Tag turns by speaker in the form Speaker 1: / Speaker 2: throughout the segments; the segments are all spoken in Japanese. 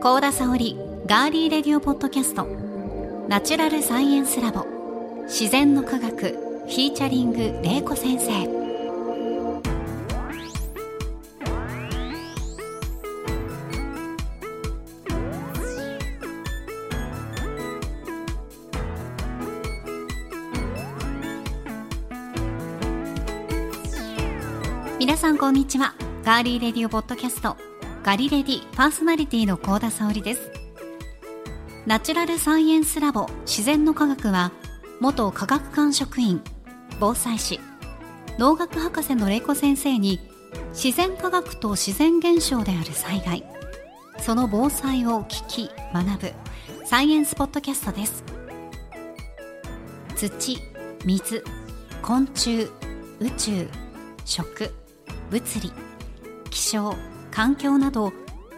Speaker 1: 高田沙織ガーリーレディオポッドキャスト。ナチュラルサイエンスラボ。自然の科学。フィーチャリング玲子先生。皆さんこんにちは。ガーリーレディオポッドキャスト。ガリレディパーソナリティの高田沙織です。ナチュラルサイエンスラボ自然の科学は元科学館職員防災士。農学博士の玲子先生に自然科学と自然現象である災害。その防災を聞き学ぶ。サイエンスポッドキャストです。土水昆虫宇宙食物理気象環境など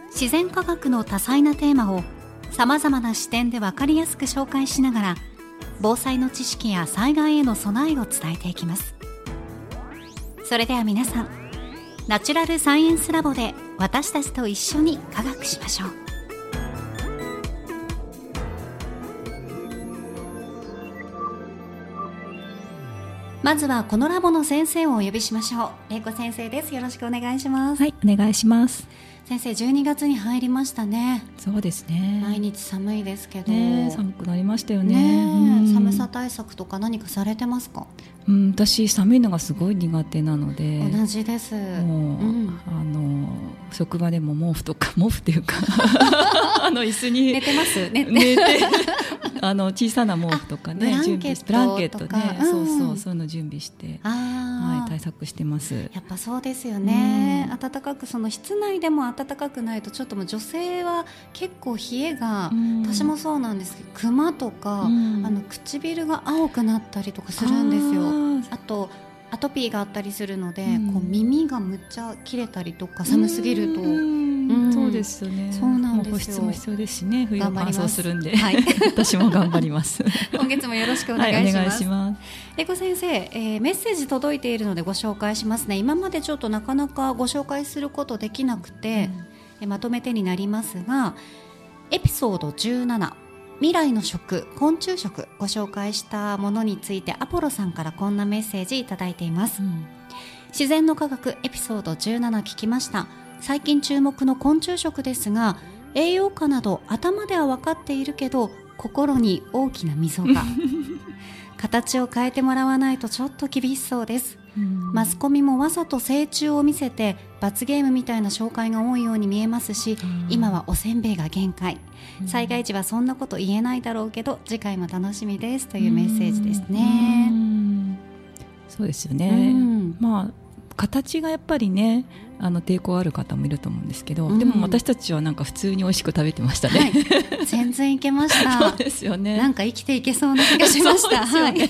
Speaker 1: 自然科学の多彩なテーマをさまざまな視点で分かりやすく紹介しながら防災の知識や災害への備えを伝えていきます。それでは皆さんナチュラルサイエンスラボで私たちと一緒に科学しましょう。まずはこのラボの先生をお呼びしましょう。玲子先生です。よろしくお願いします。
Speaker 2: はいお願いします。
Speaker 1: 先生12月に入りましたね。
Speaker 2: そうですね。
Speaker 1: 毎日寒いですけど、
Speaker 2: ね、寒くなりましたよね、
Speaker 1: ね、寒さ対策とか何かされてますか？
Speaker 2: うん私寒いのがすごい苦手なので。
Speaker 1: 同じです。もう、
Speaker 2: うん、あの職場でも毛布とか毛布っていうか。あの椅子に。
Speaker 1: 寝てます。
Speaker 2: 寝てあの小さな毛布とかね準備ブランケットね、うん、そうそうそういうの準備してはい対策してます。
Speaker 1: やっぱそうですよね、うん、暖かくその室内でも暖かくないとちょっともう女性は結構冷えが、うん、私もそうなんですけどクマとか、あの唇が青くなったりとかするんですよ。あとアトピーがあったりするので、こう耳がむっちゃ切れたりとか寒すぎると、
Speaker 2: そうですよね。
Speaker 1: そうなんですよ。
Speaker 2: 保湿も必要ですしね。冬は乾燥するんで、はい、私も頑張ります。
Speaker 1: 今月もよろしくお願いします。はい、お願いします。
Speaker 2: レ
Speaker 1: コ先生、えー、メッセージ届いているのでご紹介しますね。今までちょっとなかなかご紹介することできなくて、うん、まとめてになりますが、エピソード17。未来の食昆虫食ご紹介したものについてアポロさんからこんなメッセージいただいています、うん、自然の科学エピソード17聞きました。最近注目の昆虫食ですが栄養価など頭では分かっているけど心に大きな溝が。形を変えてもらわないとちょっと厳しそうですマスコミもわざと成虫を見せて罰ゲームみたいな紹介が多いように見えますし、今はおせんべいが限界。災害時はそんなこと言えないだろうけど次回も楽しみですというメッセージですね。
Speaker 2: そうですよね、まあ形がやっぱりねあの抵抗ある方もいると思うんですけど、うん、でも私たちはなんか普通に美味しく食べてましたね、
Speaker 1: はい、全然いけました。
Speaker 2: そうですよね。
Speaker 1: なんか生きていけそうな気がしました、ね、はい。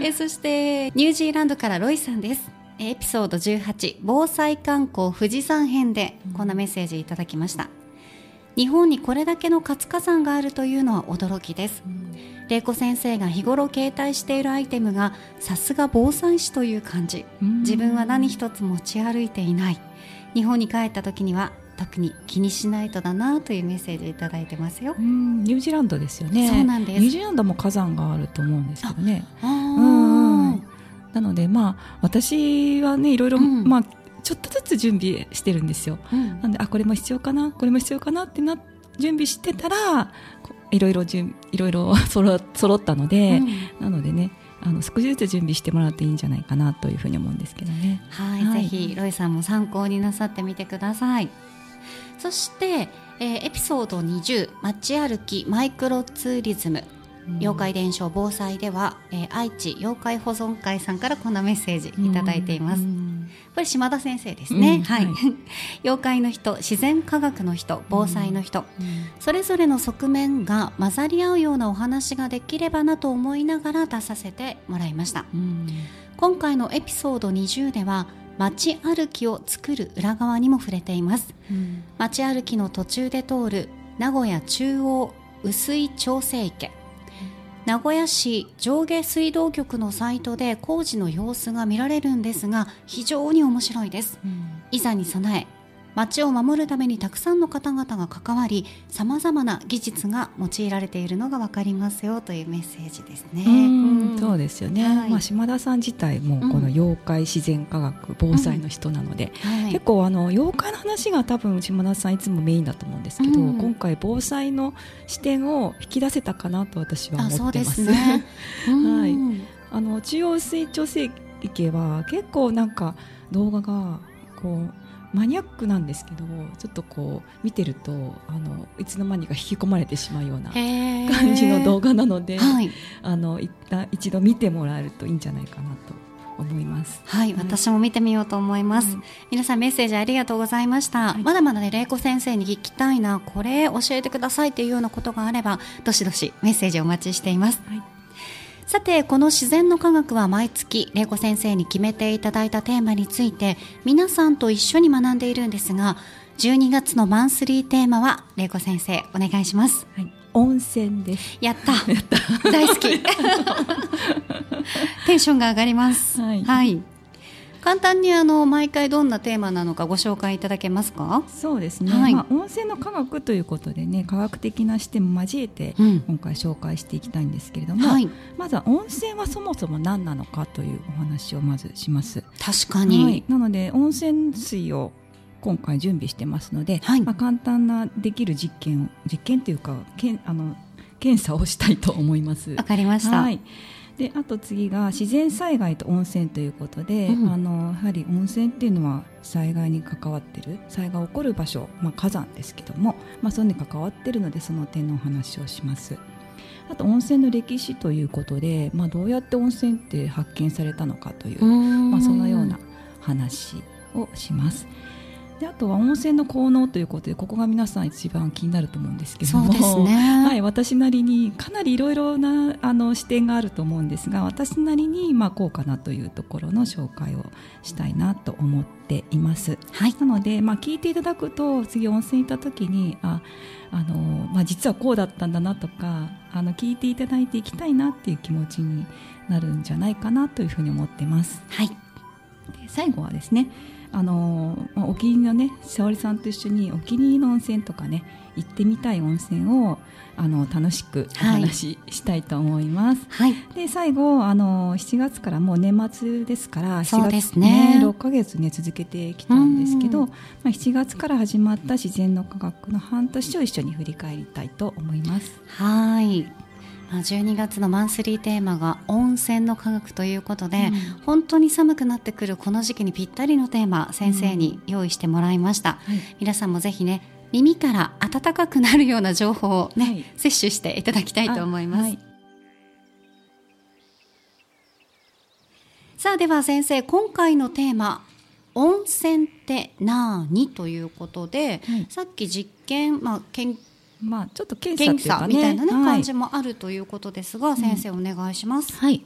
Speaker 1: えそしてニュージーランドからロイさんです。エピソード18防災観光富士山編でこんなメッセージいただきました、日本にこれだけの活火山があるというのは驚きです、玲子先生が日頃携帯しているアイテムがさすが防災士という感じ。自分は何一つ持ち歩いていない。日本に帰った時には特に気にしないとだなというメッセージいただいてますよ。
Speaker 2: ニュージーランドですよね。
Speaker 1: そうなんです。
Speaker 2: ニュージーランドも火山があると思うんですけどねうんなのでまあ私はねいろいろ、うん、まあちょっとずつ準備してるんですよ、うん、なんであこれも必要かな？これも必要かな？ってな準備してたらいろいろいろいろ 揃揃ったので、うん、なのでねあの少しずつ準備してもらっていいんじゃないかなというふうに思うんですけどね。
Speaker 1: はい、はい、ぜひロイさんも参考になさってみてください。そして、えー、エピソード20街歩きマイクロツーリズム妖怪伝承防災では、えー、愛知妖怪保存会さんからこんなメッセージいただいています。これ島田先生ですね。はい、妖怪の人、自然科学の人、防災の人、それぞれの側面が混ざり合うようなお話ができればなと思いながら出させてもらいました。今回のエピソード20では街歩きを作る裏側にも触れています。街歩きの途中で通る名古屋中央薄い調整池。名古屋市上下水道局のサイトで工事の様子が見られるんですが非常に面白いです、うん、いざに備え町を守るためにたくさんの方々が関わりさまざまな技術が用いられているのが分かりますよというメッセージですね。
Speaker 2: うん。そうですよね、はい、まあ、島田さん自体もこの妖怪自然科学、防災の人なので、はい、結構あの妖怪の話が多分島田さんいつもメインだと思うんですけど、今回防災の視点を引き出せたかなと私は思ってます。すね、はい、あの中央水調整池は結構なんか動画がこうマニアックなんですけどちょっとこう見てるとあのいつの間にか引き込まれてしまうような感じの動画なので、はい、あの一旦一度見てもらえるといいんじゃないかなと思います。
Speaker 1: はい、はい、私も見てみようと思います。皆さんメッセージありがとうございました。はい、まだまだね、玲子先生に聞きたいな、これ教えてくださいっていうようなことがあれば、どしどしメッセージお待ちしています。はいさてこの自然の科学は毎月玲子先生に決めていただいたテーマについて皆さんと一緒に学んでいるんですが12月のマンスリーテーマは玲子先生お願いします、はい、
Speaker 2: 温泉です。
Speaker 1: やった。大好き。テンションが上がります。はい、はい簡単にあの毎回どんなテーマなのかご紹介いただけますか？
Speaker 2: そうですね、はい、まあ、温泉の科学ということでね科学的な視点も交えて今回紹介していきたいんですけれども、うんはい、まずは温泉はそもそも何なのかというお話をまずします。
Speaker 1: 確かに、
Speaker 2: はい、なので温泉水を今回準備してますので、まあ、簡単なできる実験を実験というかけんあの検査をしたいと思います。
Speaker 1: わかりました、はい
Speaker 2: であと次が自然災害と温泉ということで、うん、あのやはり温泉っていうのは災害に関わってる災害が起こる場所、まあ、火山ですけども、まあ、そういうのに関わってるのでその点のお話をします。あと温泉の歴史ということで、まあ、どうやって温泉って発見されたのかというまあ、そのような話をします。であとは温泉の効能ということでここが皆さん一番気になると思うんですけども、ね、はい、私なりにかなりいろいろなあの視点があると思うんですが私なりにまあこうかなというところの紹介をしたいなと思っています。はい、なので、まあ、聞いていただくと次温泉行った時にああの、まあ、実はこうだったんだなとかあの聞いていただいていきたいなっていう気持ちになるんじゃないかなというふうに思ってます。はい、で最後はですねあのお気に入りのね沙織さんと一緒にお気に入りの温泉とかね行ってみたい温泉をあの楽しくお話ししたいと思います。はい、で最後あの7月からもう年末ですから7月ねね6ヶ月ね続けてきたんですけど、まあ7月から始まった自然の科学の半年を一緒に振り返りたいと思います。
Speaker 1: はい。12月のマンスリーテーマが温泉の科学ということで、うん、本当に寒くなってくるこの時期にぴったりのテーマ先生に用意してもらいました、うん。はい、皆さんもぜひね耳から暖かくなるような情報をね、はい、摂取していただきたいと思います、はい、さあでは先生今回のテーマ温泉って何ということで、さっき実験、まあ、研
Speaker 2: まあ、ちょっと検査、
Speaker 1: ね、みたいなね、はい、感じもあるということですが、先生お願いします。
Speaker 2: はい。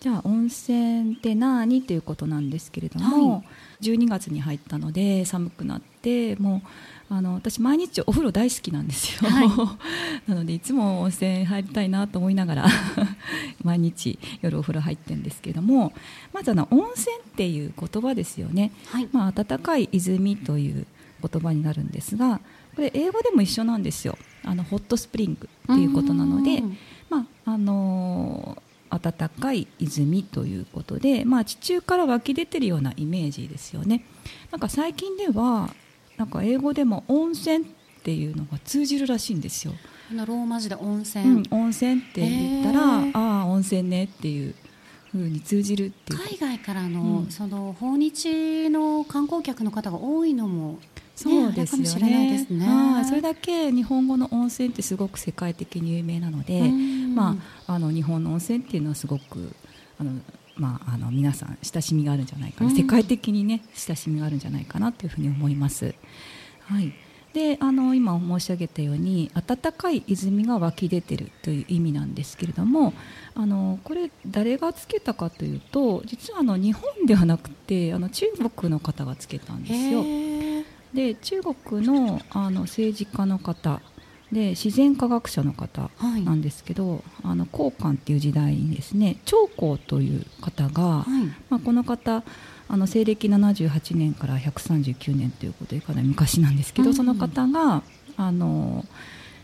Speaker 2: じゃあ温泉って何っていうことなんですけれども、はい、12月に入ったので寒くなってもうあの私毎日お風呂大好きなんですよ、はい、なのでいつも温泉入りたいなと思いながら 毎日夜お風呂入ってるんですけどもまずあの温泉っていう言葉ですよね、はい、まあ、暖かい泉という言葉になるんですがこれ英語でも一緒なんですよ。あのホットスプリングっていうことなので、まああのー、暖かい泉ということで、まあ、地中から湧き出てるようなイメージですよね。なんか最近ではなんか英語でも温泉っていうのが通じるらしいんですよ。
Speaker 1: ローマ字で温泉、
Speaker 2: うん、温泉って言ったらああ温泉ねっていうふうに通じるっていう
Speaker 1: 海外からの、うん、その訪日の観光客の方が多いのも
Speaker 2: そうですよね。ねはい、それだけ日本語の温泉ってすごく世界的に有名なので、まああの日本の温泉っていうのはすごくあのまああの皆さん親しみがあるんじゃないかな、世界的にね親しみがあるんじゃないかなというふうに思います。はい。であの今申し上げたように暖かい泉が湧き出てるという意味なんですけれどもあのこれ誰がつけたかというと実はあの日本ではなくてあの中国の方がつけたんですよ。で中国のあの政治家の方で自然科学者の方なんですけど、はい、あの交換っていう時代にですね長江という方が、はい、まあ、この方あの西暦78年から139年ということでかなり昔なんですけど、うん、その方があの、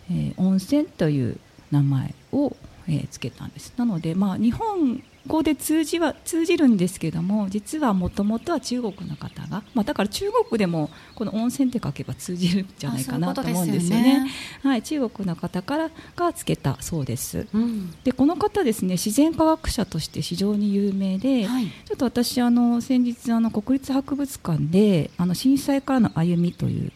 Speaker 2: えー、温泉という名前を、えー、つけたんです。なので、まあ、日本語で通じは通じるんですけども実はもともとは中国の方が、まあ、だから中国でもこの温泉って書けば通じるんじゃないかなと思うんですよね。ううよねはい、中国の方からがつけたそうです。うん、でこの方ですね自然科学者として非常に有名で、はい、ちょっと私あの先日あの国立博物館であの震災からの歩みという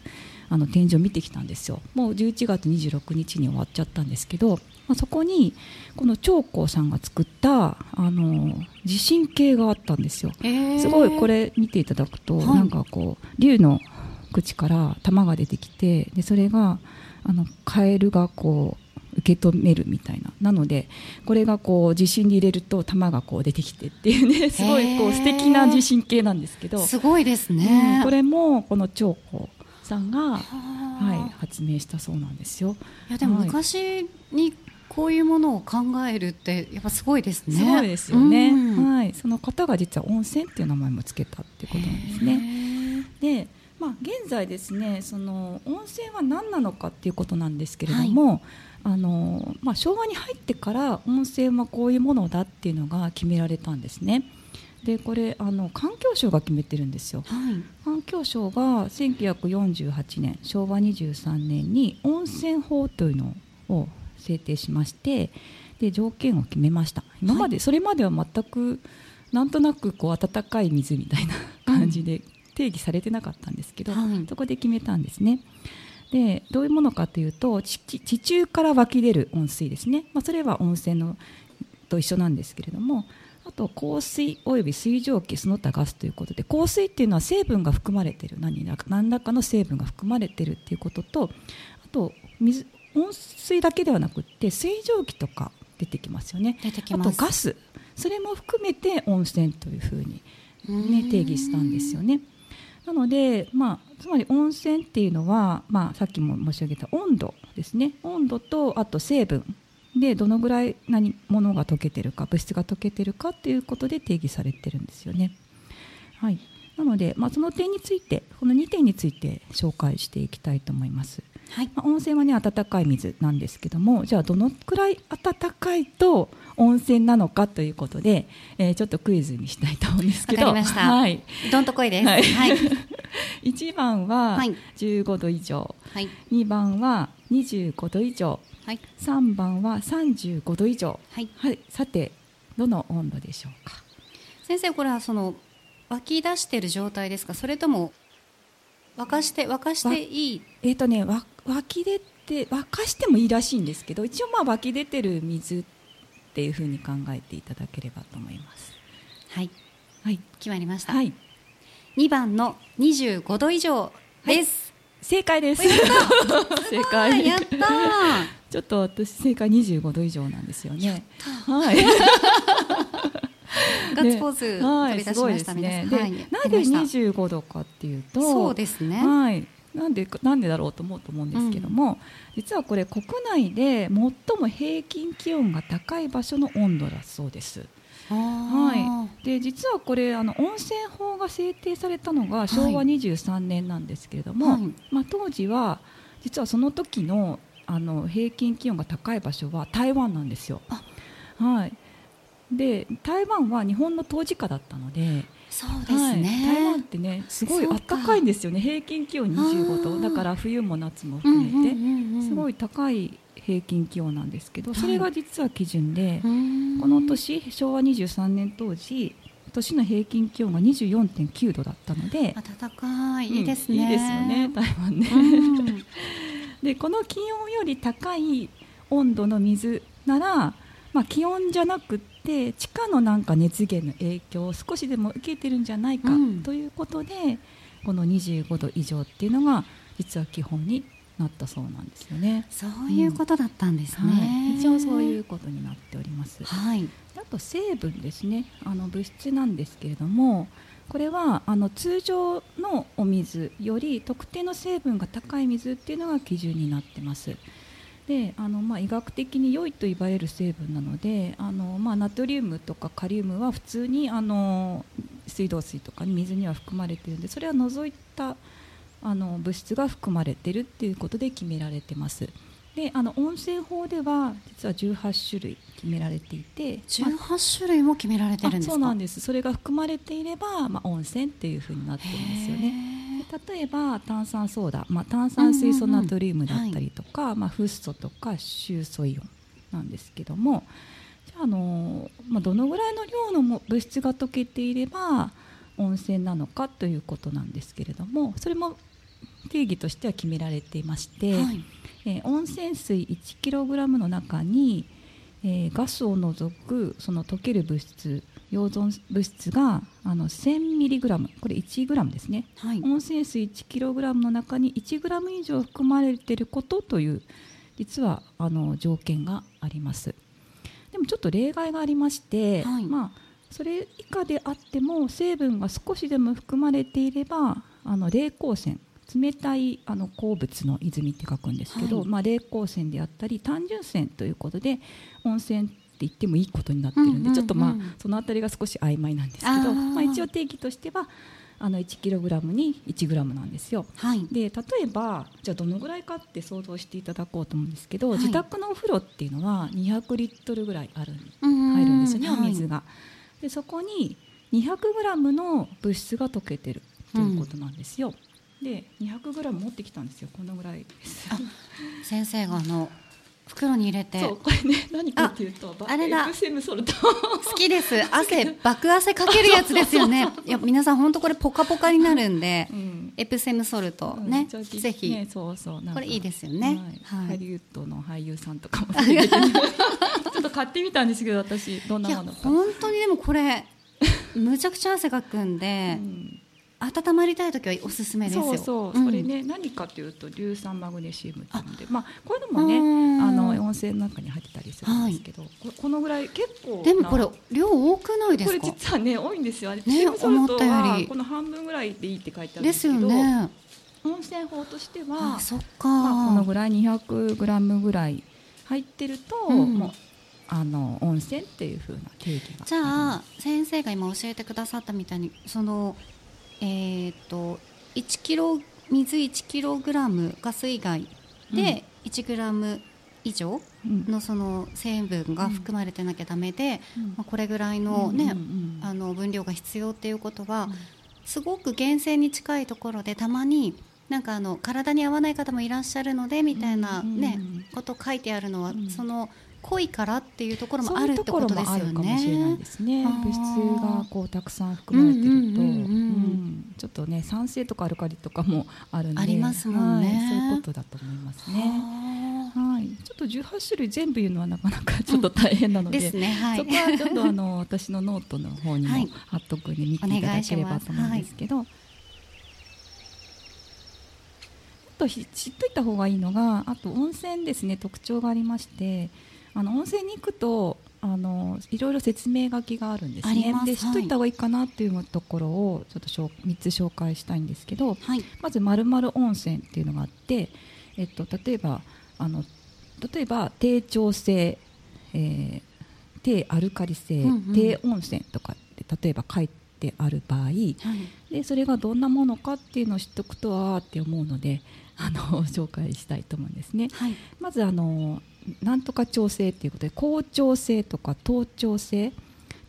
Speaker 2: あの展示を見てきたんですよ。もう11月26日に終わっちゃったんですけど、まあ、そこにこの長江さんが作ったあの地震計があったんですよ、えー、すごいこれ見ていただくと、はい、なんかこう竜の口から玉が出てきてでそれがあのカエルがこう受け止めるみたいな。なのでこれがこう地震に入れると玉がこう出てきてっていうねすごいこう素敵な地震計なんですけど。
Speaker 1: すごいですね、
Speaker 2: うん、これもこの長江さんが、はい、発明したそうなんですよ。
Speaker 1: いやでも昔にこういうものを考えるってやっぱすごいですね。す
Speaker 2: ごいですよね。はい、その方が実は温泉っていう名前もつけたっていうことなんですね。で、まあ現在ですね、その温泉は何なのかっていうことなんですけれども。はいあのまあ、昭和に入ってから温泉はこういうものだっていうのが決められたんですね。でこれあの環境省が決めてるんですよ、はい、環境省が1948年昭和23年に温泉法というのを制定しましてで条件を決めました。今まで、はい、それまでは全くなんとなくこう温かい水みたいな感じで定義されてなかったんですけど、はい、そこで決めたんですね。でどういうものかというと地中から湧き出る温水ですね、まあ、それは温泉のと一緒なんですけれどもあと香水および水蒸気その他ガスということで香水っていうのは成分が含まれている何何らかの成分が含まれているっていうこととあと水温水だけではなくて水蒸気とか出てきますよね。あとガス。それも含めて温泉というふうに、ね、定義したんですよね。なので、まあ、つまり温泉っていうのは、まあ、さっきも申し上げた温度ですね。温度とあと成分でどのぐらい何ものが溶けてるか物質が溶けてるかっていうことで定義されてるんですよね。はい、なので、まあ、その点についてこの2点について紹介していきたいと思います。はい。まあ、温泉はね温かい水なんですけどもじゃあどのくらい温かいと温泉なのかということで、えー、ちょっとクイズにしたいと思うんですけど。
Speaker 1: はい、どんとこいです、はい。はい、
Speaker 2: 1番は15度以上、はい、2番は25度以上はい、3番は35度以上、はい、はい、さてどの温度でしょうか？
Speaker 1: 先生これはその沸き出している状態ですか？それとも沸かして沸かしていい？
Speaker 2: えっ、ー、とねわ沸き出て沸かしてもいいらしいんですけど一応まあ湧き出てる水っていうふうに考えていただければと思います。
Speaker 1: はい。はい。決まりました。はい。2番の25度以上です、
Speaker 2: はい、正解です正解
Speaker 1: やった
Speaker 2: ちょっと私正解25度以上なんですよね。はい。
Speaker 1: ガッツポーズ飛び出しましたね。
Speaker 2: はい、なんで25度かっていうと、
Speaker 1: そうですね。
Speaker 2: はい。なんでなんでだろうと思うと思うんですけども、うん、実はこれ国内で最も平均気温が高い場所の温度だそうです。はい、で実はこれあの温泉法が制定されたのが昭和23年なんですけれども、はい、まあ、当時は実はその時のあの平均気温が高い場所は台湾なんですよ。はい、で台湾は日本の当時下だったので
Speaker 1: そうですね、はい、
Speaker 2: 台湾ってねすごい暖か。いんですよね。平均気温25度。だから冬も夏も含めて、すごい高い平均気温なんですけどそれが実は基準で、はい、この年昭和23年当時年の平均気温が24.9度だったので
Speaker 1: 暖かい、いいですね、
Speaker 2: いいですよね台湾ね。でこの気温より高い温度の水なら、まあ、気温じゃなくって地下のなんか熱源の影響を少しでも受けてるんじゃないかということで、うん、この25度以上っていうのが実は基本になったそうなんですよね。
Speaker 1: そういうことだったんですね。うん
Speaker 2: はい、一応そういうことになっております。はい。あと成分ですね。あの物質なんですけれども、これはあの通常のお水より特定の成分が高い水っていうのが基準になってます。であの、まあ、医学的に良いと言われる成分なのであの、まあ、ナトリウムとかカリウムは普通にあの水道水とか水には含まれているのでそれは除いたあの物質が含まれているっていうことで決められてます。であの温泉法では実は18種類決められていて
Speaker 1: 18種類も決められてるんですか？
Speaker 2: そうなんです。それが含まれていれば、まあ、温泉っていうふうになってるんですよね。例えば炭酸ソーダ、まあ、炭酸水素ナトリウムだったりとか、はい、まあ、フッ素とか臭素イオンなんですけどもじゃあの、まあ、どのぐらいの量の物質が溶けていれば温泉なのかということなんですけれどもそれも定義としては決められていまして、はい、えー、温泉水 1kg の中に、えー、ガスを除くその溶ける物質溶存物質があの 1000mg これ 1g ですね、はい、温泉水 1kg の中に 1g 以上含まれていることという実はあの条件があります。でもちょっと例外がありまして、はい、まあ、それ以下であっても成分が少しでも含まれていればあの冷光線冷たいあの鉱物の泉って書くんですけど、はい、まあ、冷光線であったり単純泉ということで温泉って言ってもいいことになってるんで、うんうんうん、ちょっとまあその辺りが少し曖昧なんですけどまあ、一応定義としてはあの 1kg に 1g なんですよ、はい、で例えばじゃあどのぐらいかって想像していただこうと思うんですけど、はい、自宅のお風呂っていうのは200リットルぐらいある入るんですよね、お水が。でそこに 200g の物質が溶けてるということなんですよ。うん、で 200g 持ってきたんですよこのぐらい
Speaker 1: 先生があの袋に入れて。
Speaker 2: そうこれね何かっていうと
Speaker 1: あれだ。
Speaker 2: エプセムソルト。
Speaker 1: 好きです。汗爆汗かけるやつですよね。いや皆さん本当これポカポカになるんで、うん、エプセムソルト。ね、うん、ぜひ、ね、
Speaker 2: そうそう
Speaker 1: これいいですよね、
Speaker 2: はい、ハリウッドの俳優さんとかも ちょっと買ってみたんですけど私。どんなものか
Speaker 1: 本当にでもこれむちゃくちゃ汗かくんで、うん温まりたい時はおすすめですよ。
Speaker 2: そうそう、うん、それね何かというと硫酸マグネシウムっていうので、まあこういうのもねあの温泉の中に入ってたりするんですけど、はい、このぐらい結構
Speaker 1: でもこれ量多くないです
Speaker 2: か？これ実はね多いんですよ。ね思ったよりこの半分ぐらいでいいって書いてあるんですけど。ね。温泉法としては、
Speaker 1: あそっか、ま
Speaker 2: あ、このぐらい200グラムぐらい入ってると、うん、もうあの温泉っていう風な定義が
Speaker 1: じゃあ先生が今教えてくださったみたいにそのえーと、1キロ水1キログラムガス以外で1グラム以上のその成分が含まれてなきゃだめで、うん、まあ、これぐらいの,、ねあの分量が必要っていうことは、すごく厳選に近いところでたまになんかあの体に合わない方もいらっしゃるのでみたいなね、こと書いてあるのは、その濃いからっていうところもあるってことですよね。かもしれないですね。
Speaker 2: 物質がこうたくさん含まれてると、うんちょっとね酸性とかアルカリとかもあるんで、
Speaker 1: ありますもんね、
Speaker 2: はい、そういうことだと思いますね。はい、ちょっと18種類全部言うのはなかなかちょっと大変なので、うんでね。はい、そこはちょっとあの私のノートの方にも貼っとくに見ていただければと思うんですけど。はい。と知っといた方がいいのがあと温泉ですね。特徴がありましてあの温泉に行くとあのいろいろ説明書きがあるんですね。で知っといた方がいいかなっていうところをちょっとしょ3つ紹介したいんですけど、はい、まず〇〇温泉っていうのがあって、えっと、例えばあの例えば低調性、えー、低アルカリ性、うんうん、低温泉とかって例えば書いてある場合、はい、でそれがどんなものかっていうのを知っておくとああって思うのであの 紹介したいと思うんですね。はい、まずあのなんとか調整っていうことで高調性とか頭調性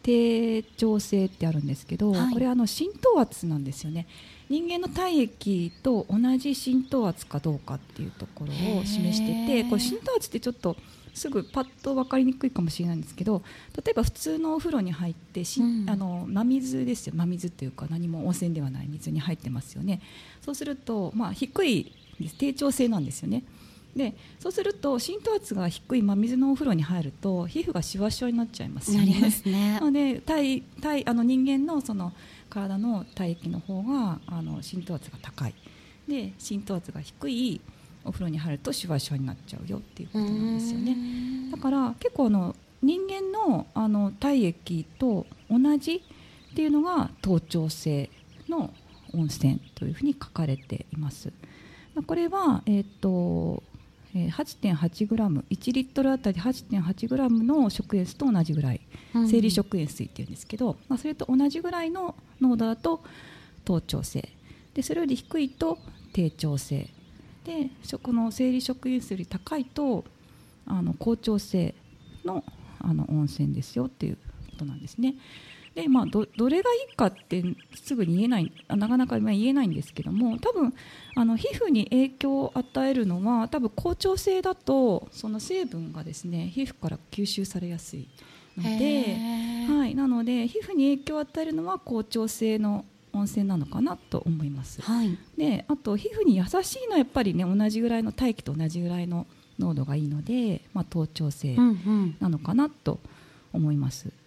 Speaker 2: 低調性ってあるんですけど、はい、これあの浸透圧なんですよね。人間の体液と同じ浸透圧かどうかっていうところを示しててこれ浸透圧ってちょっとすぐパッと分かりにくいかもしれないんですけど例えば普通のお風呂に入ってし、うん、あの真水ですよ。真水っていうか何も温泉ではない水に入ってますよね。そうすると、まあ、低い低調性なんですよねでそうすると浸透圧が低い真水のお風呂に入ると皮膚がしわしわになっちゃいますよね。
Speaker 1: ね
Speaker 2: なので体体あの人間のその体の体液の方があの浸透圧が高いで浸透圧が低いお風呂に入るとしわしわになっちゃうよっていうことなんですよね。だから結構あの人間のあの体液と同じっていうのが頭頂性の温泉というふうに書かれています。これは、えーとえー、8.8g1 リットルあたり 8.8g の食塩水と同じぐらい、うん、生理食塩水っていうんですけど、まあ、それと同じぐらいの濃度だと頭頂性。でそれより低いと低調性。でこの生理食塩水より高いとあの高調性のあの温泉ですよっていうことなんですね。でまあど、どれがいいかってすぐに言えないなかなか言えないんですけども多分あの皮膚に影響を与えるのは多分好調性だとその成分がですね皮膚から吸収されやすいので、はい、なので皮膚に影響を与えるのは好調性の温泉なのかなと思います、はい、であと皮膚に優しいのはやっぱりね同じぐらいの大気と同じぐらいの濃度がいいので、まあ、頭頂性なのかなと思います。うんうん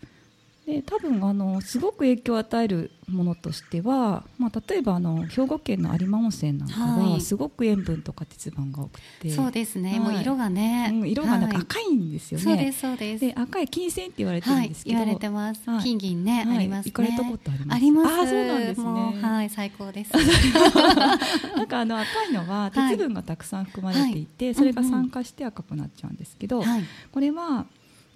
Speaker 2: で多分あのすごく影響を与えるものとしては、まあ、例えばあの兵庫県の有馬温泉なんかはすごく塩分とか鉄分が多くて、
Speaker 1: そうですね、はい、もう色がね、
Speaker 2: うん、色がなんか赤いんですよね、
Speaker 1: そうですそうです。
Speaker 2: で赤い金銭って言われてるんですけど、
Speaker 1: 言われてます、金銀ね、あります、ね、
Speaker 2: 行かれたことあります？
Speaker 1: あります。
Speaker 2: あそうなんですね。
Speaker 1: はい最高です。
Speaker 2: なんかあの赤いのは鉄分がたくさん含まれていて、それが酸化して赤くなっちゃうんですけど、これは、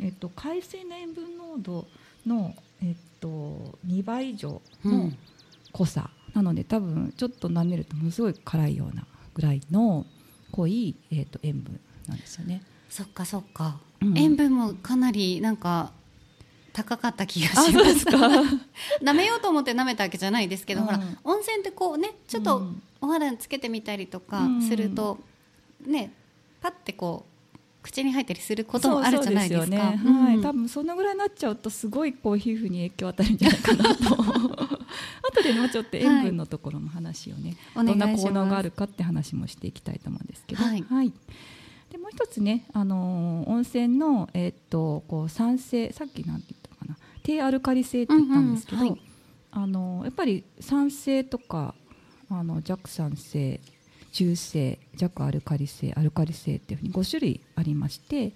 Speaker 2: えっと、海水の塩分濃度のえっと、2倍以上の濃さ、うん、なので多分ちょっと舐めるとものすごい辛いようなぐらいの濃い、えっと、塩分なんですよね。
Speaker 1: そっかそっか、うん、塩分もかなりなんか高かった気がします。舐めようと思って舐めたわけじゃないですけど、うん、ほら温泉ってこうねちょっとお肌につけてみたりとかすると、ねパッてこう口に入ったりすることもあるじゃないですか。すね。
Speaker 2: はい、多分そのぐらいになっちゃうとすごいこう皮膚に影響を与えるんじゃないかなと。後でもうちょっと塩分のところの話をね、はい、どんな効能があるかって話もしていきたいと思うんですけど。はい、はい。でもう一つね、あのー、温泉の、えー、っとこう酸性さっきなんて言ったかな。低アルカリ性って言ったんですけど、うんうんはい、あのー、やっぱり酸性とかあの弱酸性中性弱アルカリ性アルカリ性っていうふうに5種類ありまして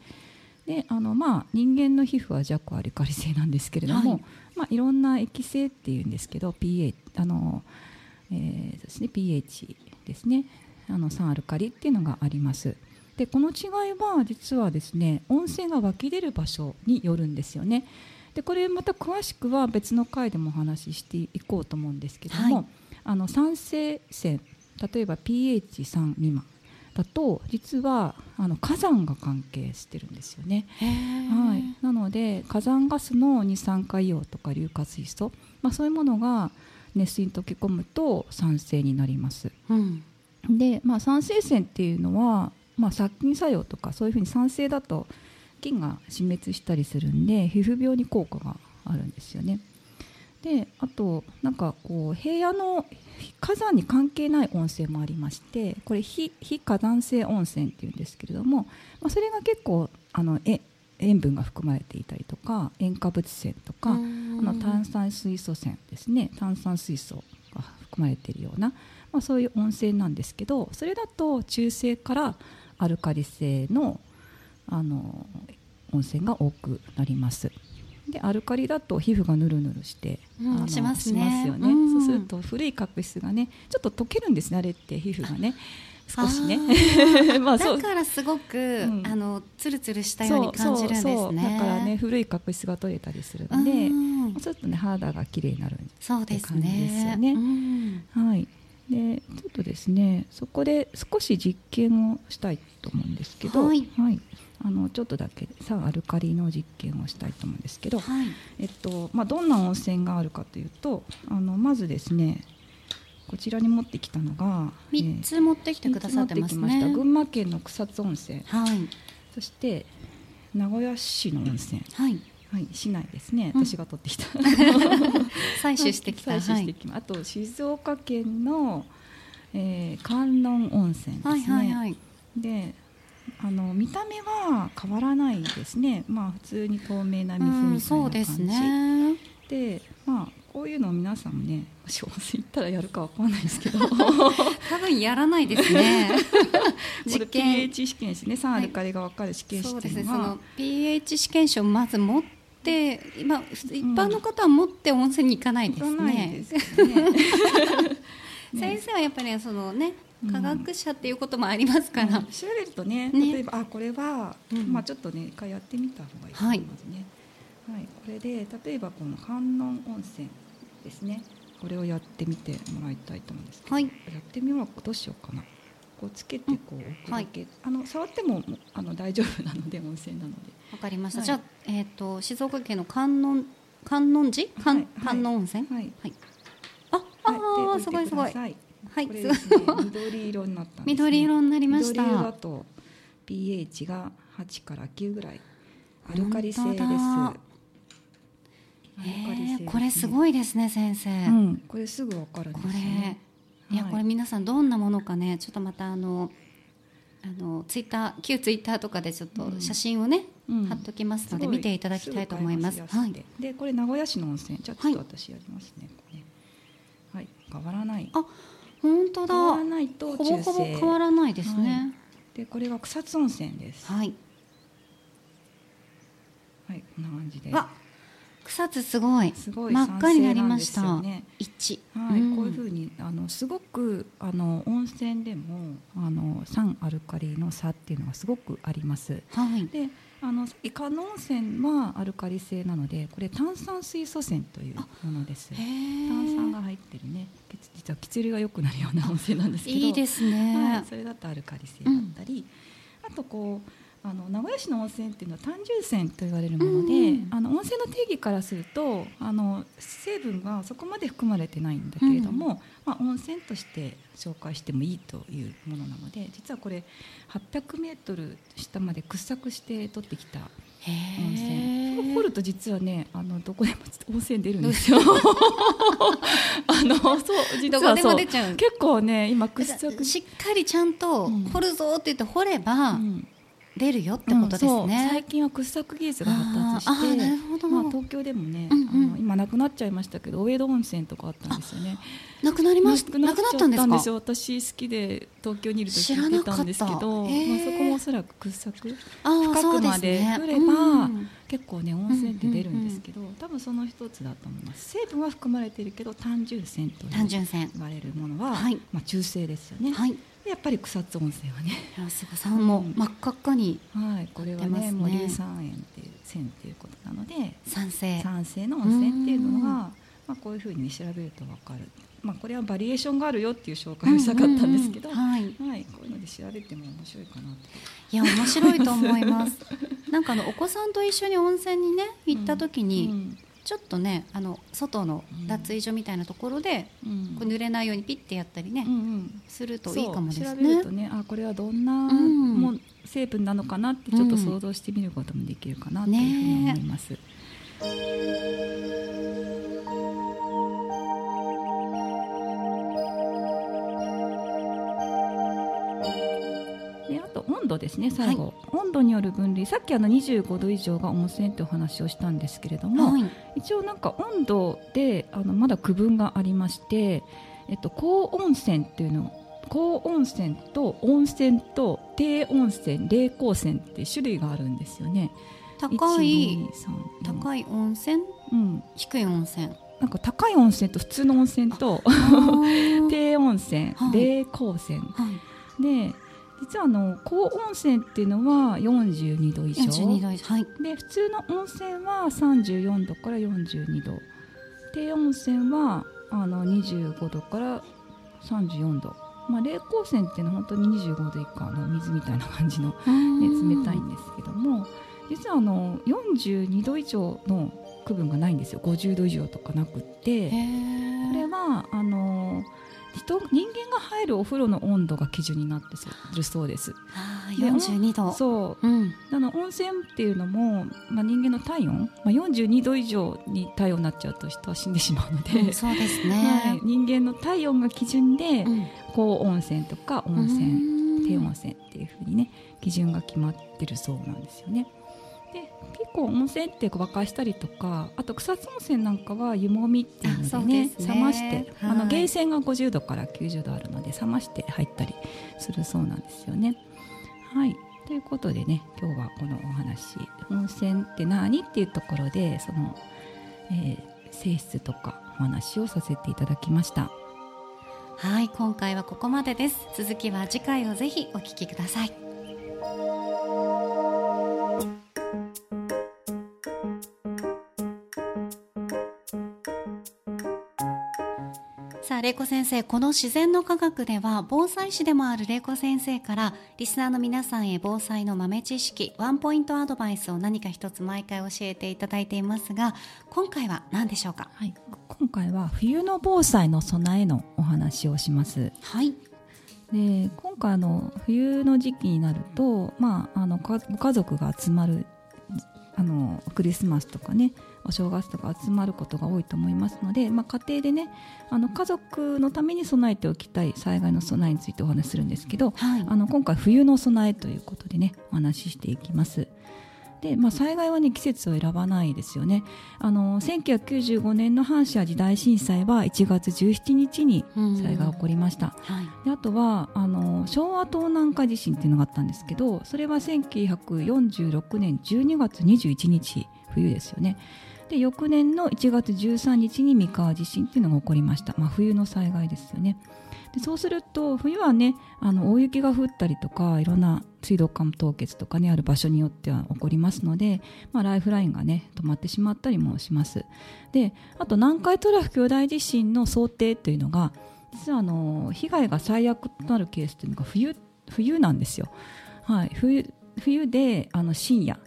Speaker 2: であの、まあ、人間の皮膚は弱アルカリ性なんですけれども、はいまあ、いろんな液性っていうんですけど pH あの、えーですね、pH ですねあの酸アルカリっていうのがあります。でこの違いは実はですね温泉が湧き出る場所によるんですよね。でこれまた詳しくは別の回でもお話ししていこうと思うんですけども、はい、あの酸性泉例えば pH3 未満だと実はあの火山が関係してるんですよね。はい、なので火山ガスの二酸化硫黄とか硫化水素、まあ、そういうものが熱水に溶け込むと酸性になります。うん、で、まあ、酸性泉っていうのは、まあ、殺菌作用とかそういうふうに酸性だと菌が死滅したりするんで皮膚病に効果があるんですよね。であとなんかこう平野の火山に関係ない温泉もありましてこれ非非火山性温泉っていうんですけれども、まあ、それが結構あのえ塩分が含まれていたりとか塩化物泉とかあの炭酸水素泉ですね炭酸水素が含まれているような、まあ、そういう温泉なんですけどそれだと中性からアルカリ性のあの温泉が多くなります。でアルカリだと皮膚がぬるぬるして、
Speaker 1: うん、しますね。
Speaker 2: よね、うん、そうすると古い角質がねちょっと溶けるんですねあれって皮膚がね。少しね。
Speaker 1: まあだからすごく、うん、あのつるつるしたように感じるんですね。
Speaker 2: だからね古い角質が取れたりするので、ちょっとね肌が綺麗になる
Speaker 1: そうです感じですよね、
Speaker 2: はい。でちょっとですねそこで少し実験をしたいと思うんですけど、はい、はい、あのちょっとだけさアルカリの実験をしたいと思うんですけど、はい、えっとまあ、どんな温泉があるかというとあのまずですねこちらに持ってきたのが
Speaker 1: 3つ持ってきてくださってますね。
Speaker 2: 群馬県の草津温泉、はい、そして名古屋市の温泉、はい。はい、市内ですね、私が取ってきた。
Speaker 1: 採取してきた、
Speaker 2: 採取してきま、はい、あと静岡県の、えー、観音温泉ですね、はいはいはい、であの見た目は変わらないですね、まあ、普通に透明な水みたいな感じ、そうですね。でまあこういうのを皆さんもね小水行ったらやるかわかんないですけど。
Speaker 1: 多分やらないですね。
Speaker 2: 実験。pH 試験紙ね。酸アルカリが分かる試験紙っていうのは、
Speaker 1: はい、その pH 試験紙をまず持って今一般の方は持って温泉に行かないですね。
Speaker 2: すね。
Speaker 1: 先生はやっぱり、ね、そのね科学者っていうこともありますから、うん、
Speaker 2: 調べるとね例えば、あこれは、まあちょっとね一回やってみた方がいいと思いますね、はい、はい、これで例えばこの観音温泉ですね。これをやってみてもらいたいと思うんですけど、はい、やってみよう。どうしようかな。こうつけてこう置くだけ、はい、あの触ってもあの大丈夫なので温泉なので。
Speaker 1: わかりました、はい、じゃあ、えーと、静岡県の観音観音寺？観,、観音温泉？はい、はい、あ、あすごいすごいはい、
Speaker 2: ね、緑色になった、ね、
Speaker 1: 緑色になりました。
Speaker 2: 緑色だと pH が8から9ぐらいアルカリ性です。
Speaker 1: えー、これすごいですね先生、う
Speaker 2: ん、これすぐわかるんですよ、ね、
Speaker 1: い。やこれ皆さんどんなものかねちょっとまたあのあのツイッター旧ツイッターとかでちょっと写真をね、うん、貼っときますので見ていただきたいと思います。
Speaker 2: はい。でこれ名古屋市の温泉。じゃあちょっと私やりますね。はい、はい、変わらない。
Speaker 1: あ本当だ。変
Speaker 2: わらないと
Speaker 1: ほぼほぼ変わらないですね。はい、
Speaker 2: でこれが草津温泉です。
Speaker 1: はい。
Speaker 2: はいこんな感じで。
Speaker 1: わ草津すごいすごい真っ赤になりました。
Speaker 2: 一、はい、うん、こういうふうにあのすごくあの温泉でもあの酸アルカリの差っていうのがすごくあります。
Speaker 1: はい。
Speaker 2: で。あのさっき観音泉はアルカリ性なのでこれ炭酸水素泉というものです。炭酸が入ってるね。実は血流が良くなるような温泉なんですけど。
Speaker 1: いいですね、
Speaker 2: はい、それだとアルカリ性だったり、うん、あとこうあの名古屋市の温泉っていうのは単純泉と言われるもので、うん、あの温泉の定義からするとあの成分がそこまで含まれてないんだけれども、うん、まあ、温泉として紹介してもいいというものなので実はこれ800メートル下まで掘削して取ってきた温泉。掘ると実はねあのどこでも温泉出るんですよ。あのそう実はそう。結構ね今掘削
Speaker 1: しっかりちゃんと掘るぞって言って掘れば、うん出るよってことですね、
Speaker 2: うん、最近は掘削技術が発達してまあ、東京でもね、うんうん、あの今なくなっちゃいましたけど大江戸温泉とかあったんですよね。
Speaker 1: なくなりました？なくなったんですか？
Speaker 2: 私好きで東京にいる時聞いたんですけどまあ、そこもおそらく掘削深くまで来れば、ねうん、結構ね温泉って出るんですけど、多分その一つだと思います。成分は含まれているけど単純泉と言われるものは、はい、まあ、中性ですよね、はいやっぱり草津温泉はね。
Speaker 1: 菅さんも真っ赤っかに、
Speaker 2: はいこれはね森酸塩っていう泉っていうことなので
Speaker 1: 酸性
Speaker 2: 酸性の温泉っていうのがまあ、こういうふうに調べると分かる、まあ、これはバリエーションがあるよっていう紹介をしたかったんですけど、はい、はい、こういうので調べても面白いかなと
Speaker 1: いや面白いと思います。なんかあのお子さんと一緒に温泉にね行った時に、うんうんちょっとねあの外の脱衣所みたいなところで、うん、こう濡れないようにピッてやったりね、うんうん、するといいかもですね。調べると
Speaker 2: ねあこれはどんなも成分なのかなってちょっと想像してみることもできるかなというふうに思います。ね温度ですね最後、はい、温度による分類。さっきあの25度以上が温泉ってお話をしたんですけれども、はい、一応なんか温度であのまだ区分がありまして、えっと、高温泉っていうの高温泉と温泉と低温泉冷光泉って種類があるんですよね。
Speaker 1: 高い高い温泉、うん、低い温泉。
Speaker 2: なんか高い温泉と普通の温泉と 低温泉、はい、冷光泉、はい、で実はあの高温泉っていうのは42度以上。
Speaker 1: 42度以上、はい、
Speaker 2: で普通の温泉は34度から42度。低温泉はあの25度から34度、まあ、冷光泉っていうのは本当に25度以下の水みたいな感じの、ね、冷たいんですけども実はあの42度以上の区分がないんですよ。50度以上とかなくって。これはあのー人人間が入るお風呂の温度が基準になってるそうです。
Speaker 1: あ42度
Speaker 2: そう、うん、あの温泉っていうのも、まあ、人間の体温、まあ、42度以上に体温になっちゃうと人は死んでしまうので、うん、
Speaker 1: そうですね、
Speaker 2: はい、人間の体温が基準で、うん、高温泉とか温泉低温泉っていうふうにね基準が決まってるそうなんですよね。で結構温泉って沸かしたりとかあと草津温泉なんかは湯もみっていうのでね、ね、冷まして、はい、あの源泉が50度から90度あるので冷まして入ったりするそうなんですよね。はい。ということでね今日はこのお話温泉って何っていうところでその、えー、性質とかお話をさせていただきました。
Speaker 1: はい今回はここまでです。続きは次回をぜひお聞きください玲子先生この自然の科学では防災士でもある玲子先生からリスナーの皆さんへ防災の豆知識ワンポイントアドバイスを何か一つ毎回教えていただいていますが今回は何でしょうか、
Speaker 2: はい、今回は冬の防災の備えのお話をします。
Speaker 1: はい。
Speaker 2: で今回の冬の時期になると、まあ、あのご家族が集まるあのクリスマスとかねお正月とか集まることが多いと思いますので、まあ、家庭でねあの家族のために備えておきたい災害の備えについてお話しするんですけど、はい、あの今回冬の備えということでねお話ししていきます。で、まあ、災害は、ね、季節を選ばないですよね。あの1995年の阪神・淡路大震災は1月17日に災害が起こりました、はい、であとはあの昭和東南海地震っていうのがあったんですけどそれは1946年12月21日冬ですよね。で翌年の1月13日に三河地震っていうのが起こりました、まあ、冬の災害ですよね。でそうすると冬はねあの大雪が降ったりとかいろんな水道管凍結とかねある場所によっては起こりますので、まあ、ライフラインがね止まってしまったりもします。であと南海トラフ巨大地震の想定というのが実はあの被害が最悪となるケースというのが冬冬なんですよ、はい、冬冬であの深夜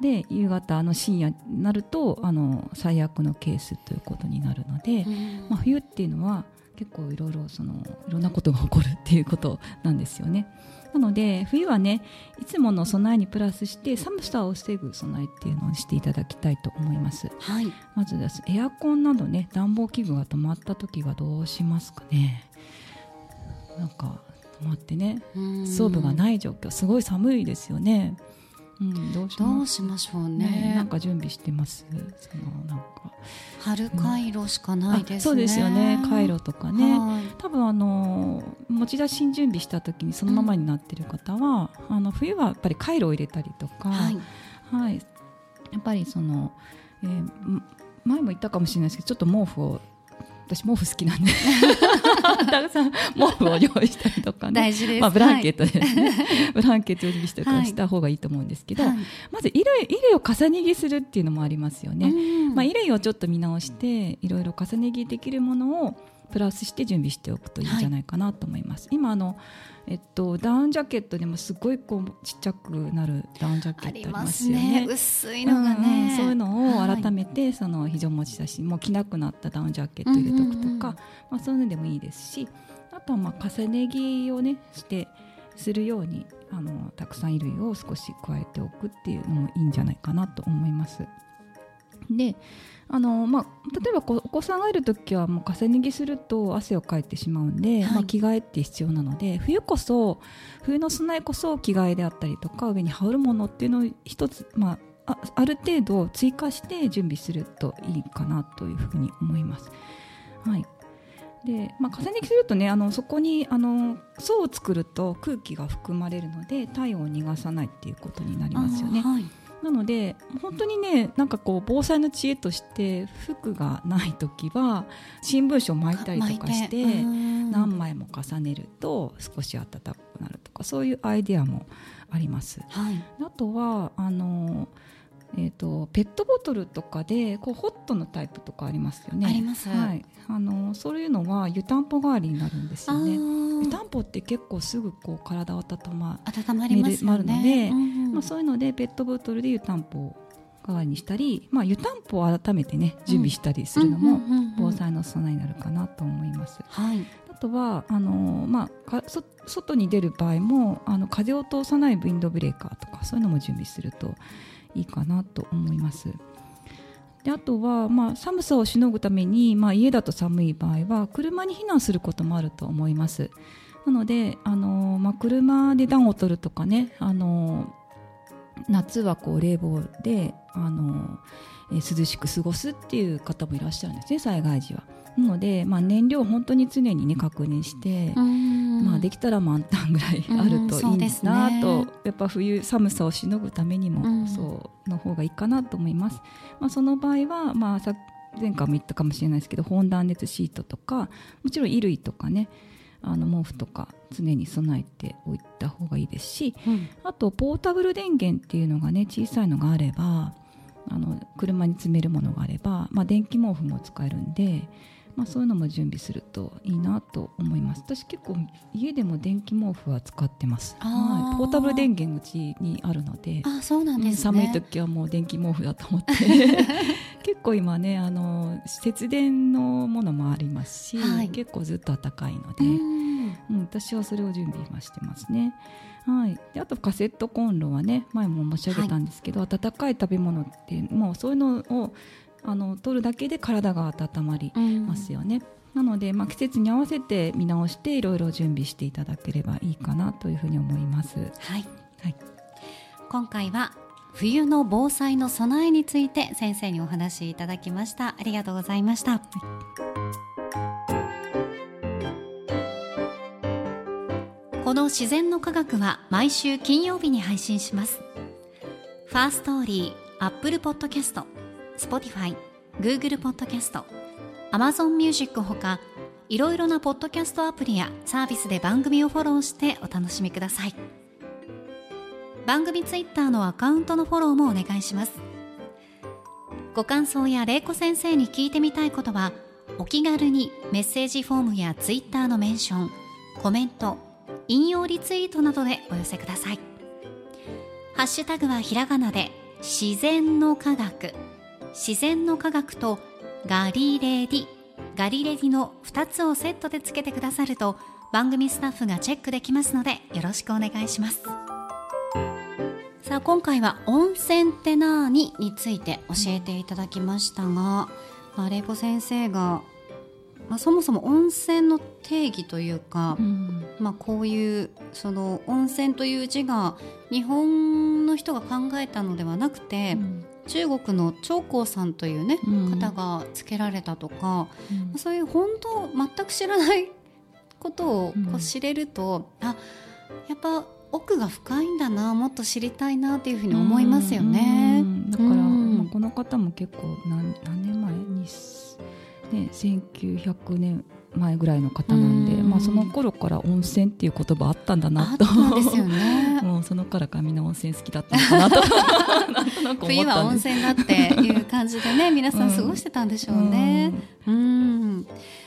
Speaker 2: で夕方の深夜になるとあの最悪のケースということになるので、まあ、冬っていうのは結構いろいろそのいろんなことが起こるっていうことなんですよね。なので冬はねいつもの備えにプラスして寒さを防ぐ備えっていうのをしていただきたいと思います。
Speaker 1: はい、
Speaker 2: まずですエアコンなどね暖房器具が止まった時はどうしますかね。なんか止まってねストーブがない状況すごい寒いですよね。
Speaker 1: うん、どうしどうしましょうね、ね、
Speaker 2: なんか準備してます？そのなんか。
Speaker 1: 春回路しかないですね、うん、
Speaker 2: そうですよね。回路とかね、多分あの持ち出し準備した時にそのままになってる方は、うん、あの冬はやっぱり回路を入れたりとか、はい、はい、やっぱりその、えー、前も言ったかもしれないですけどちょっと毛布を私毛布好きなんで。たくさん毛布を用意したりとかね。
Speaker 1: 大事です、
Speaker 2: まあ、ブランケットで、ね、はい、ブランケット準備 したりとかした方がいいと思うんですけど、はい、まず衣類衣類を重ね着するっていうのもありますよね、まあ、衣類をちょっと見直していろいろ重ね着できるものをプラスして準備しておくといいんじゃないかなと思います。はい、今あのえっと、ダウンジャケットでもすごいこうちっちゃくなるダウンジャケットありますよね。
Speaker 1: ね薄いのがね、
Speaker 2: うんうん、そういうのを改めて、はい、その非常持ち出しもう着なくなったダウンジャケット入れとくとか、うんうんうん、まあ、そういうのでもいいですしあとはまあ重ね着をねしてするようにあのたくさん衣類を少し加えておくっていうのもいいんじゃないかなと思います。であのまあ、例えばお子さんがいる時はもう重ね着すると汗をかいてしまうんで、はい、まあ、着替えって必要なので冬こそ冬の備えこそ着替えであったりとか上に羽織るものっていうのを一つ、まあ、あある程度追加して準備するといいかなというふうに思います。はいでまあ、重ね着するとねあのそこにあの層を作ると空気が含まれるので体温を逃がさないっていうことになりますよね。はいなので本当にねなんかこう防災の知恵として服がない時は新聞紙を巻いたりとかして何枚も重ねると少し暖かくなるとかそういうアイデアもあります。
Speaker 1: はい、
Speaker 2: あとはあのえーと、ペットボトルとかでこうホットのタイプとかありますよね。
Speaker 1: あります、
Speaker 2: はい、あのそういうのは湯たんぽ代わりになるんですよね。湯たんぽって結構すぐこう体を温ま
Speaker 1: 温まりますよ
Speaker 2: ね。ので、うんうん、まあ、そういうのでペットボトルで湯たんぽ代わりにしたり、まあ、湯たんぽを改めてね準備したりするのも防災の備えになるかなと思います。
Speaker 1: はい、
Speaker 2: あとはあの、まあ、かそ外に出る場合もあの風を通さないウィンドブレーカーとかそういうのも準備するといいかなと思います。であとは、まあ、寒さをしのぐために、まあ、家だと寒い場合は車に避難することもあると思います。なので、あのまあ、車で暖を取るとかね、あの夏はこう冷房で、あのえ涼しく過ごすっていう方もいらっしゃるんですね災害時は。なので、まあ、燃料を本当に常にね確認して、まあ、できたら満タンぐらいあるといいなと、ね、やっぱ冬寒さをしのぐためにも、そうの方がいいかなと思います。まあ、その場合は、まあ、さ前回も言ったかもしれないですけど保温断熱シートとかもちろん衣類とかねあの毛布とか常に備えておいた方がいいですし、うん、あとポータブル電源っていうのがね小さいのがあればあの車に積めるものがあれば、まあ、電気毛布も使えるんでまあ、そういうのも準備するといいなと思います。私結構家でも電気毛布は使ってます。はい、ポータブル電源うちにあるので
Speaker 1: あそうなんです、ね、
Speaker 2: 寒い時はもう電気毛布だと思って。結構今ねあの節電のものもありますし、はい、結構ずっと暖かいので。うん、私はそれを準備はしてますね。はい、であとカセットコンロはね前も申し上げたんですけど、はい、温かい食べ物ってもうそういうのをあの取るだけで体が温まりますよね。なので、まあ、季節に合わせて見直していろいろ準備していただければいいかなというふうに思います。はい、
Speaker 1: はい、今回は冬の防災の備えについて先生にお話しいただきました。ありがとうございました、はい、この自然の科学は毎週金曜日に配信します。ファーストーリーアップルポッドキャスト Spotify、Google Podcast、Amazon Music ほかいろいろなポッドキャストアプリやサービスで番組をフォローしてお楽しみください。番組ツイッターのアカウントのフォローもお願いします。ご感想や玲子先生に聞いてみたいことはお気軽にメッセージフォームやツイッターのメンションコメント引用リツイートなどでお寄せください。ハッシュタグはひらがなで自然の科学。自然の科学とガリレディ。ガリレディの2つをセットでつけてくださると番組スタッフがチェックできますのでよろしくお願いします。さあ今回は温泉ってなーにについて教えていただきましたが、まあ、玲子先生が、まあ、そもそも温泉の定義というか、うん、まあ、こういうその温泉という字が日本の人が考えたのではなくて、うん中国の長江さんというね、うん、方がつけられたとか、うん、そういう本当全く知らないことをこう知れると、うん、あやっぱ奥が深いんだなもっと知りたいなっていうふうに思いますよね。
Speaker 2: だから、まあ、この方も結構何何年前に、ね、1900年前ぐらいの方なんで、まあ、その頃から温泉っていう言葉あったんだなと。
Speaker 1: ですよ、ね、
Speaker 2: もうそのからかみんな温泉好きだったのかなと。
Speaker 1: 冬は温泉だっていう感じでね皆さん過ごしてたんでしょうね。うん、うん。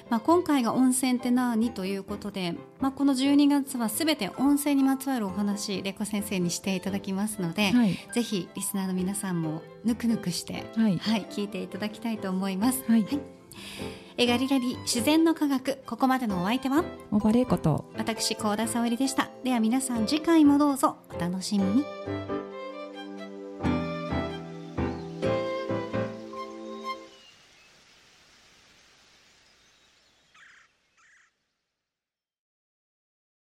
Speaker 1: まあ、今回が温泉って何ということで、まあ、この12月はすべて温泉にまつわるお話レコ先生にしていただきますので、はい、ぜひリスナーの皆さんもぬくぬくして、はい、はい、聞いていただきたいと思います。はい、はいえガリラリ自然の科学ここまでのお相手は？
Speaker 2: 小バレーこと。
Speaker 1: 私高田沙織でした。では皆さん次回もどうぞお楽しみに